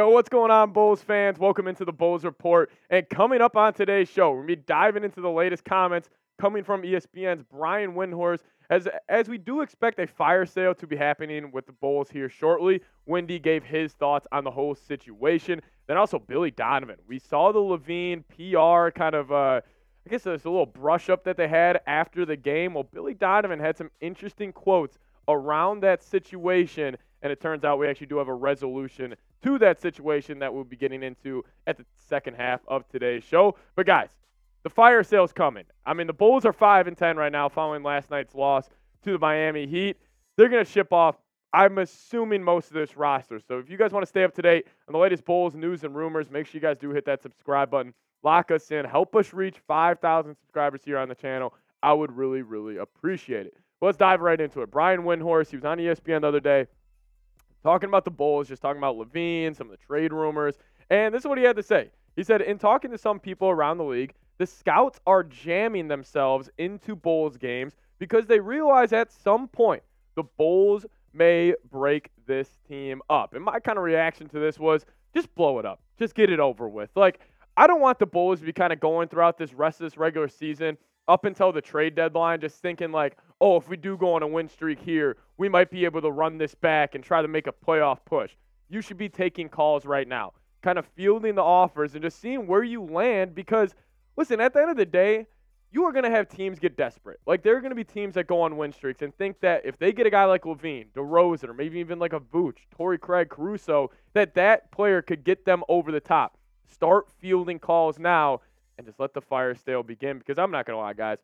Yo, what's going on, Bulls fans? Welcome into the Bulls Report. And coming up on today's show, we're going to be diving into the latest comments coming from ESPN's Brian Windhorst. As, as we do expect a fire sale to be happening with the Bulls here shortly, Windy gave his thoughts on the whole situation. Then also Billy Donovan. We saw the LaVine PR kind of, uh, I guess there's a little brush up that they had after the game. Well, Billy Donovan had some interesting quotes around that situation and it turns out we actually do have a resolution to that situation that we'll be getting into at the second half of today's show. But guys, the fire sale's coming. I mean, the Bulls are 5 and 10 right now following last night's loss to the Miami Heat. They're going to ship off I'm assuming most of this roster. So if you guys want to stay up to date on the latest Bulls news and rumors, make sure you guys do hit that subscribe button. Lock us in. Help us reach 5,000 subscribers here on the channel. I would really, really appreciate it. Let's dive right into it. Brian Windhorst, he was on ESPN the other day talking about the Bulls, just talking about LaVine, some of the trade rumors. And this is what he had to say. He said, in talking to some people around the league, the scouts are jamming themselves into Bulls games because they realize at some point the Bulls may break this team up. And my kind of reaction to this was just blow it up, just get it over with. Like, I don't want the Bulls to be kind of going throughout this rest of this regular season up until the trade deadline, just thinking like, oh, if we do go on a win streak here, we might be able to run this back and try to make a playoff push. You should be taking calls right now, kind of fielding the offers and just seeing where you land because, listen, at the end of the day, you are going to have teams get desperate. Like, there are going to be teams that go on win streaks and think that if they get a guy like LaVine, DeRozan, or maybe even like a Vooch, Torrey Craig, Caruso, that that player could get them over the top. Start fielding calls now and just let the fire sale begin because I'm not going to lie, guys.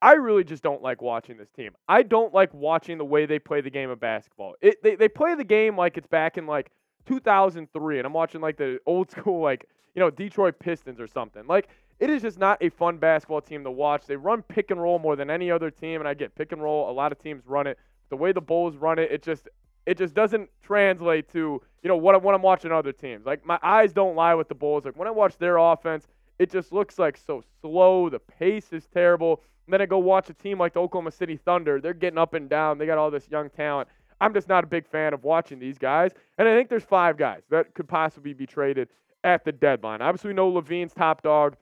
I really just don't like watching this team. I don't like watching the way they play the game of basketball. It, they, they play the game like it's back in like 2003, and I'm watching like the old school, like, you know, Detroit Pistons or something. Like, it is just not a fun basketball team to watch. They run pick and roll more than any other team, and I get pick and roll. A lot of teams run it. The way the Bulls run it, it just it just doesn't translate to you know what, what I'm watching other teams. Like my eyes don't lie with the Bulls. Like when I watch their offense, it just looks like so slow. The pace is terrible. And then I go watch a team like the Oklahoma City Thunder. They're getting up and down. They got all this young talent. I'm just not a big fan of watching these guys. And I think there's five guys that could possibly be traded at the deadline. Obviously, we know LaVine's top dog.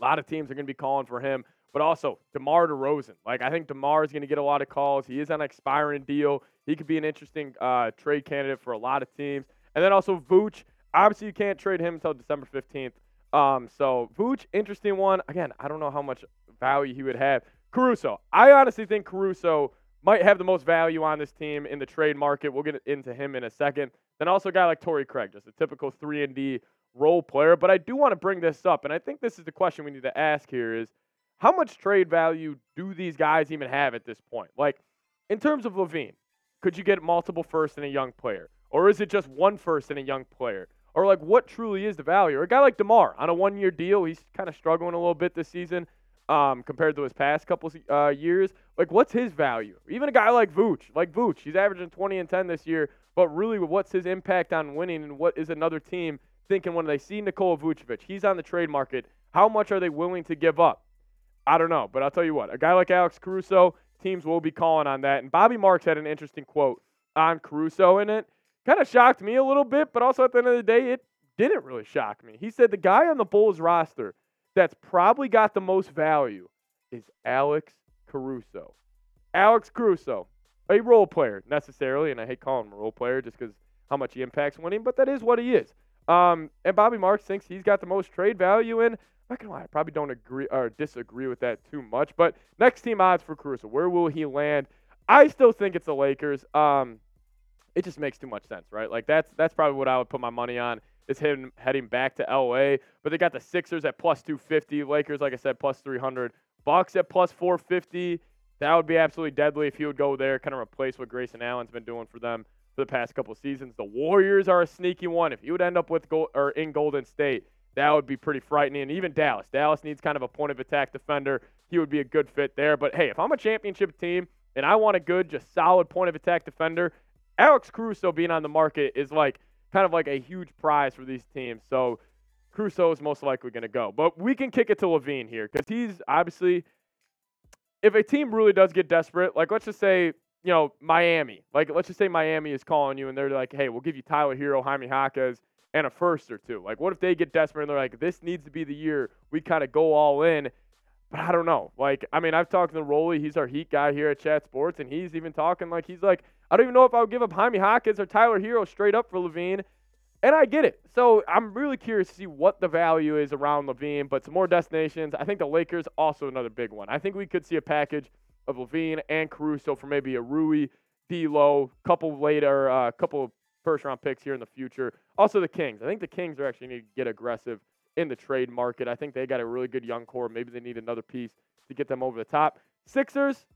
A lot of teams are going to be calling for him. But also, DeMar DeRozan. Like, I think DeMar is going to get a lot of calls. He is on an expiring deal. He could be an interesting uh, trade candidate for a lot of teams. And then also, Vooch. Obviously, you can't trade him until December 15th. Um, so Vooch, interesting one. Again, I don't know how much value he would have. Caruso, I honestly think Caruso might have the most value on this team in the trade market. We'll get into him in a second. Then also a guy like Torrey Craig, just a typical three and D role player. But I do want to bring this up, and I think this is the question we need to ask here: is how much trade value do these guys even have at this point? Like in terms of LaVine, could you get multiple first and a young player, or is it just one first and a young player? Or like what truly is the value. Or a guy like DeMar on a one-year deal, he's kind of struggling a little bit this season um, compared to his past couple uh, years. Like, what's his value? Even a guy like Vooch, like Vooch, he's averaging 20 and 10 this year, but really, what's his impact on winning, and what is another team thinking when they see Nikola Vucevic? He's on the trade market. How much are they willing to give up? I don't know, but I'll tell you what, a guy like Alex Caruso, teams will be calling on that. And Bobby Marks had an interesting quote on Caruso in it kind of shocked me a little bit, but also at the end of the day, it didn't really shock me. He said the guy on the Bulls roster that's probably got the most value is Alex Caruso. Alex Caruso, a role player necessarily, and I hate calling him a role player just because how much he impacts winning, but that is what he is. Um, and Bobby Marks thinks he's got the most trade value, and I'm not gonna lie, I probably don't agree or disagree with that too much. But next team odds for Caruso, where will he land? I still think it's the Lakers. Um, it just makes too much sense, right? Like that's that's probably what I would put my money on is him heading back to LA. But they got the Sixers at plus 250, Lakers, like I said, plus 300, Bucks at plus 450. That would be absolutely deadly if he would go there, kind of replace what Grayson Allen's been doing for them for the past couple seasons. The Warriors are a sneaky one. If he would end up with or in Golden State, that would be pretty frightening. And even Dallas, Dallas needs kind of a point of attack defender. He would be a good fit there. But hey, if I'm a championship team and I want a good, just solid point of attack defender, Alex Caruso being on the market is like kind of like a huge prize for these teams. So Caruso is most likely going to go. But we can kick it to LaVine here because he's obviously, if a team really does get desperate, like let's just say, you know, Miami, like let's just say Miami is calling you and they're like, hey, we'll give you Tyler Herro, Jaime Jaquez, and a first or two. Like, what if they get desperate and they're like, this needs to be the year we kind of go all in? But I don't know. Like, I mean, I've talked to Rolly. He's our Heat guy here at Chat Sports, and he's even talking like he's like, I don't even know if I would give up Jaime Hawkins or Tyler Herro straight up for LaVine. And I get it. So I'm really curious to see what the value is around LaVine, but some more destinations. I think the Lakers also another big one. I think we could see a package of LaVine and Caruso for maybe a Rui, D'Lo, couple later, a uh, couple first round picks here in the future. Also the Kings. I think the Kings are actually need to get aggressive in the trade market. I think they got a really good young core. Maybe they need another piece to get them over the top. Sixers,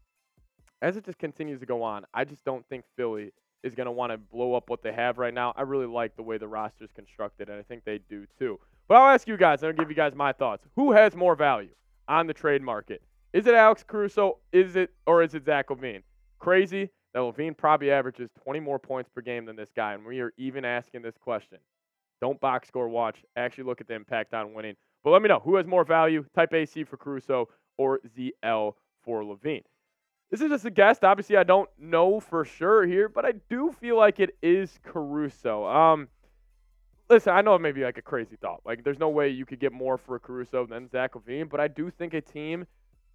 as it just continues to go on, I just don't think Philly is going to want to blow up what they have right now. I really like the way the roster is constructed, and I think they do too. But I'll ask you guys, I'll give you guys my thoughts. Who has more value on the trade market? Is it Alex Caruso? Is it or is it Zach LaVine? Crazy that LaVine probably averages 20 more points per game than this guy, and we are even asking this question. Don't box score watch. Actually look at the impact on winning. But let me know who has more value. Type AC for Caruso or ZL for LaVine. This is just a guess. Obviously, I don't know for sure here, but I do feel like it is Caruso. Um, listen, I know it may be like a crazy thought. Like, there's no way you could get more for Caruso than Zach LaVine, but I do think a team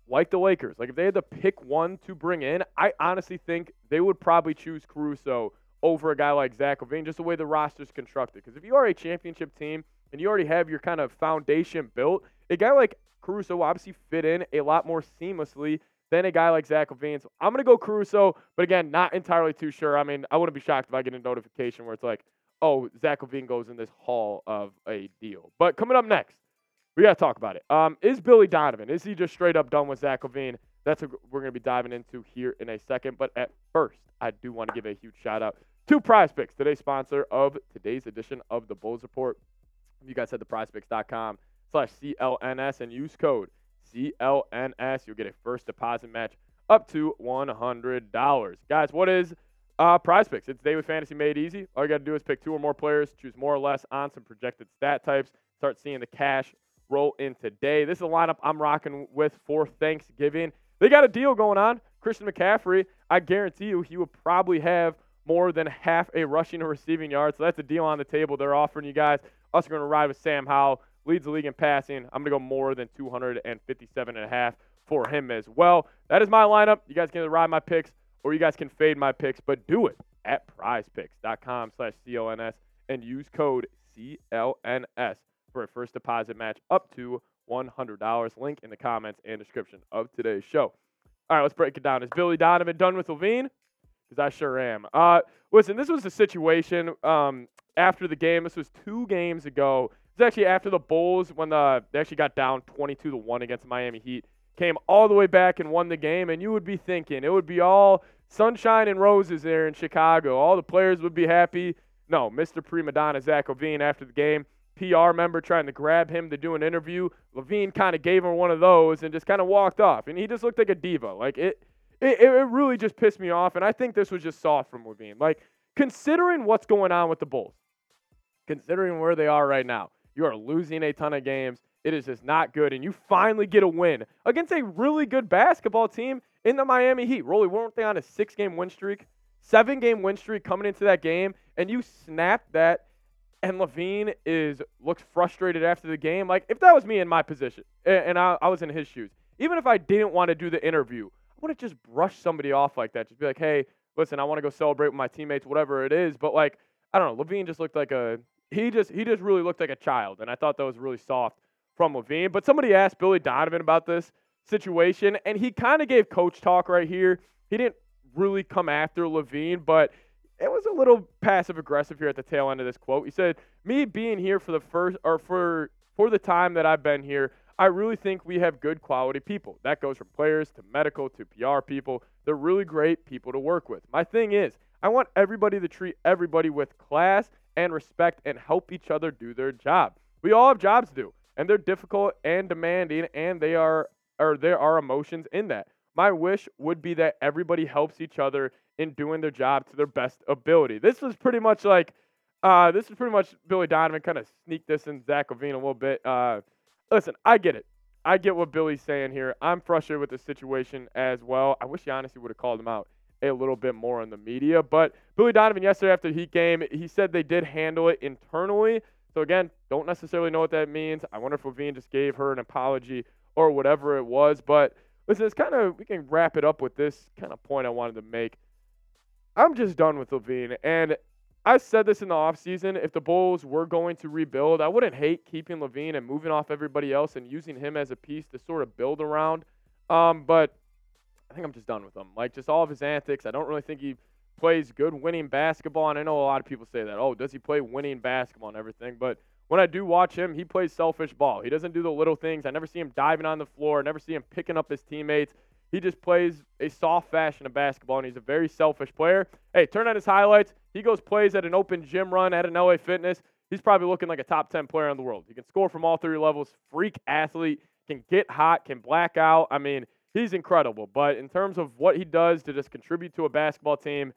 like the Lakers, like if they had to pick one to bring in, I honestly think they would probably choose Caruso over a guy like Zach LaVine, just the way the roster's constructed. Because if you are a championship team and you already have your kind of foundation built, a guy like Caruso will obviously fit in a lot more seamlessly than a guy like Zach LaVine. So I'm going to go Caruso, but again, not entirely too sure. I mean, I wouldn't be shocked if I get a notification where it's like, oh, Zach LaVine goes in this hall of a deal. But coming up next, we got to talk about it. Um, is Billy Donovan, is he just straight up done with Zach LaVine? That's what we're going to be diving into here in a second. But at first, I do want to give a huge shout out to Prize Picks, today's sponsor of today's edition of the Bulls Report. You guys head to prizepicks.com slash CLNS and use code CLNS. You'll get a first deposit match up to $100. Guys, what is uh, prize picks? It's daily fantasy made easy. All you got to do is pick two or more players, choose more or less on some projected stat types, start seeing the cash roll in today. This is a lineup I'm rocking with for Thanksgiving. They got a deal going on. Christian McCaffrey, I guarantee you, he will probably have more than half a rushing or receiving yard. So that's a deal on the table they're offering you guys. Also going to ride with Sam Howell leads the league in passing. I'm going to go more than 257 and a half for him as well. That is my lineup. You guys can ride my picks or you guys can fade my picks, but do it at prizepicks.com slash CLNS and use code CLNS for a first deposit match up to $100. Link in the comments and description of today's show. All right, let's break it down. Is Billy Donovan done with LaVine? Because I sure am. Uh, listen, this was the situation um, after the game. This was two games ago was actually after the Bulls when the, they actually got down 22 to 1 against the Miami Heat. Came all the way back and won the game, and you would be thinking it would be all sunshine and roses there in Chicago. All the players would be happy. No, Mr. Prima Donna Zach LaVine after the game, PR member trying to grab him to do an interview. LaVine kind of gave him one of those and just kind of walked off, and he just looked like a diva. Like it, it, it really just pissed me off, and I think this was just soft from LaVine. Like considering what's going on with the Bulls, considering where they are right now, you are losing a ton of games. It is just not good. And you finally get a win against a really good basketball team in the Miami Heat. Rolly, weren't they on a six game win streak? Seven game win streak coming into that game, and you snap that. And LaVine is looks frustrated after the game. Like if that was me in my position, and I, I was in his shoes, even if I didn't want to do the interview, I would have just brushed somebody off like that. Just be like, hey, listen, I want to go celebrate with my teammates, whatever it is. But like, I don't know, LaVine just looked like a he just he just really looked like a child, and I thought that was really soft from LaVine. But somebody asked Billy Donovan about this situation, and he kind of gave coach talk right here. He didn't really come after LaVine, but it was a little passive aggressive here at the tail end of this quote. He said, "Me being here for the first or for for the time that I've been here, I really think we have good quality people. That goes from players to medical to PR people. They're really great people to work with. My thing is, I want everybody to treat everybody with class and respect and help each other do their job. We all have jobs to do, and they're difficult and demanding, and they are or there are emotions in that. My wish would be that everybody helps each other in doing their job to their best ability. This was pretty much like uh, this is pretty much Billy Donovan kind of sneak this in Zach LaVine a little bit. Uh, listen, I get it. I get what Billy's saying here. I'm frustrated with the situation as well. I wish he honestly would have called him out a little bit more in the media. But Billy Donovan yesterday after the Heat game, he said they did handle it internally. So again, don't necessarily know what that means. I wonder if LaVine just gave her an apology or whatever it was. But listen, it's kind of we can wrap it up with this kind of point I wanted to make. I'm just done with LaVine. And I said this in the offseason. If the Bulls were going to rebuild, I wouldn't hate keeping LaVine and moving off everybody else and using him as a piece to sort of build around. Um, but I think I'm just done with him. Like just all of his antics. I don't really think he plays good winning basketball. And I know a lot of people say that. Oh, does he play winning basketball and everything? But when I do watch him, he plays selfish ball. He doesn't do the little things. I never see him diving on the floor. I never see him picking up his teammates. He just plays a soft fashion of basketball, and he's a very selfish player. Hey, turn on his highlights. He goes plays at an open gym run at an LA Fitness. He's probably looking like a top 10 player in the world. He can score from all three levels, freak athlete, can get hot, can black out. I mean, he's incredible. But in terms of what he does to just contribute to a basketball team,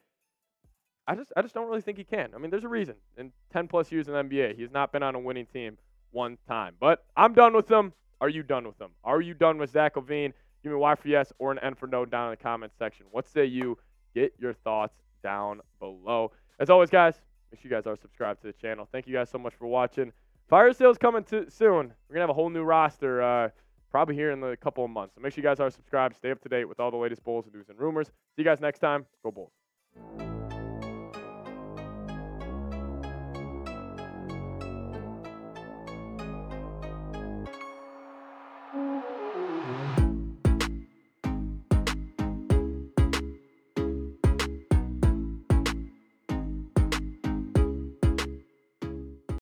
I just I just don't really think he can. I mean, there's a reason. In 10 plus years in the NBA, he's not been on a winning team one time. But I'm done with him. Are you done with him? Are you done with Zach LaVine? Give me a Y for yes or an N for no down in the comments section. What say you? Get your thoughts down below. As always, guys, make sure you guys are subscribed to the channel. Thank you guys so much for watching. Fire sales coming to, soon. We're gonna have a whole new roster. Uh, probably here in a couple of months. So make sure you guys are subscribed. Stay up to date with all the latest Bulls news and rumors. See you guys next time. Go Bulls.